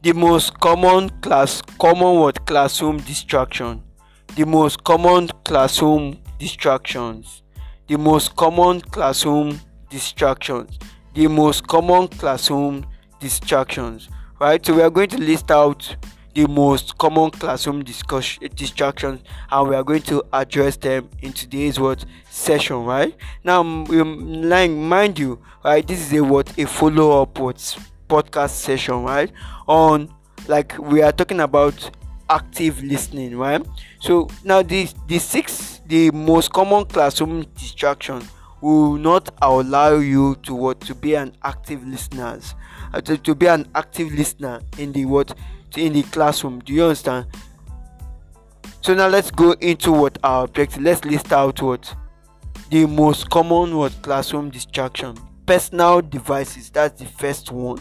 the most common class common word classroom distraction. The most common classroom distractions. The most common classroom distractions. The most common classroom distractions. Right so we are going to list out the most common classroom discussion distractions and we are going to address them in today's word session right? Now like mind you right this is a what a follow-up what podcast session right? On like we are talking about active listening right? So now the the six the most common classroom distraction will not allow you to what to be an active listener uh, to, to be an active listener in the what in the classroom. Do you understand? So now let's go into what our objective let's list out what the most common what classroom distraction. Personal devices that's the first one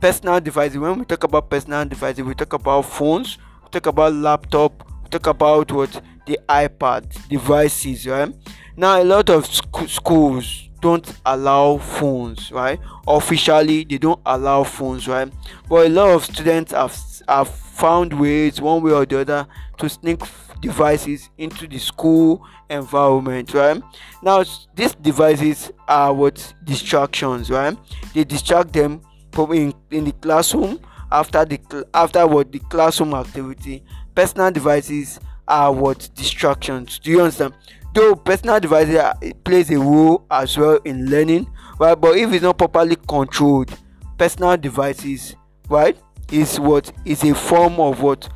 personal devices when we talk about personal devices we talk about phones we talk about laptop we talk about what? The ipad devices right? Now a lot of sc- schools don't allow phones right? Officially they don't allow phones right? But a lot of students have have found ways one way or the other to sneak devices into the school environment right? Now these devices are what? Distractions right? They distract them in, in the classroom after the after what the classroom activity. Personal devices are what distractions. Do you understand? Though personal devices plays a role as well in learning right? But if it's not properly controlled personal devices right is what is a form of what?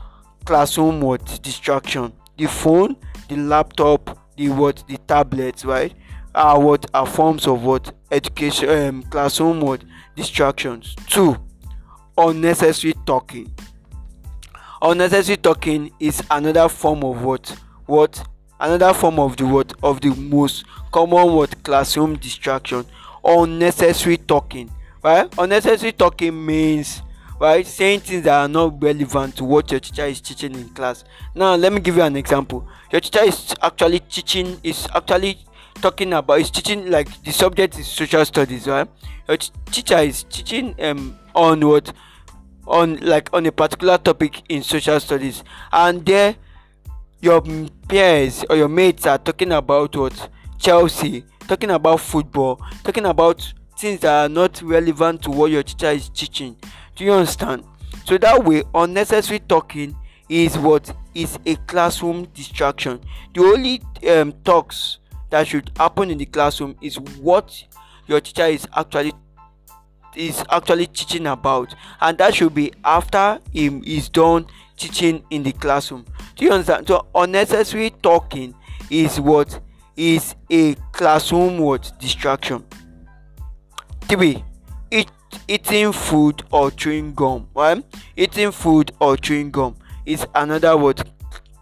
Classroom what? Distraction. The phone the laptop the what? The tablets right are what are forms of what? Education um, classroom what distractions. Two unnecessary talking. Unnecessary talking is another form of what what another form of the what of the most common what classroom distraction. Unnecessary talking right? Unnecessary talking means right saying things that are not relevant to what your teacher is teaching in class. Now let me give you an example. Your teacher is actually teaching is actually talking about is teaching like the subject is social studies right? Your teacher is teaching um on what on like on a particular topic in social studies. And there your peers or your mates are talking about what? Chelsea talking about football talking about things that are not relevant to what your teacher is teaching. Do you understand? So that way unnecessary talking is what? Is a classroom distraction. The only um, talks that should happen in the classroom is what your teacher is actually is actually teaching about. And that should be after he is done teaching in the classroom. Do you understand? So unnecessary talking is what is a classroom what distraction. Three eat, eating food or chewing gum. Right eating food or chewing gum is another what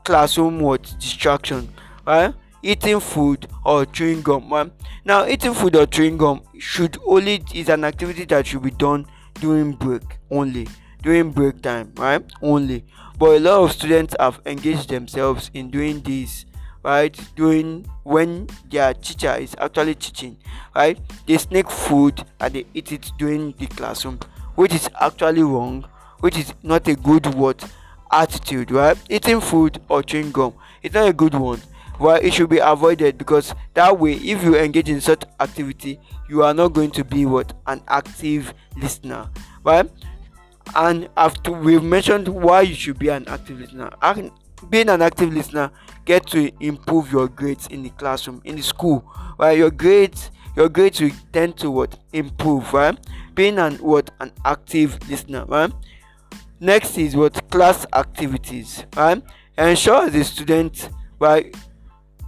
classroom what distraction. Right eating food or chewing gum. Right now eating food or chewing gum should only is an activity that should be done during break only during break time right? Only. But a lot of students have engaged themselves in doing this right? During when their teacher is actually teaching right? They sneak food and they eat it during the classroom which is actually wrong which is not a good word attitude right? Eating food or chewing gum it's not a good one well it should be avoided because that way if you engage in such activity you are not going to be what? An active listener. Right and after we've mentioned why you should be an active listener. Being an active listener get to improve your grades in the classroom in the school. Right your grades your grades will tend to what? Improve. Right being an what? An active listener. Right next is what? Class activities. Right ensure a student right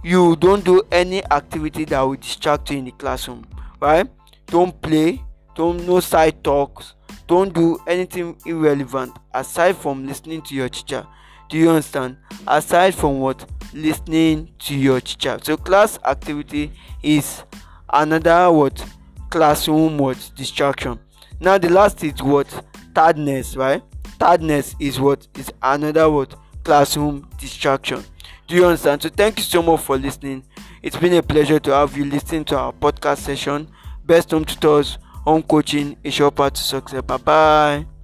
you don't do any activity that will distract you in the classroom right? Don't play don't no side talks don't do anything irrelevant aside from listening to your teacher. Do you understand? Aside from what? Listening to your teacher. So class activity is another what? Classroom what? Distraction. Now the last is what? Tiredness right? Tiredness is what? Is another what? Classroom distraction do you understand? So thank you so much for listening. It's been a pleasure to have you listen to our podcast session. Best home tutors home coaching a short path to success. Bye bye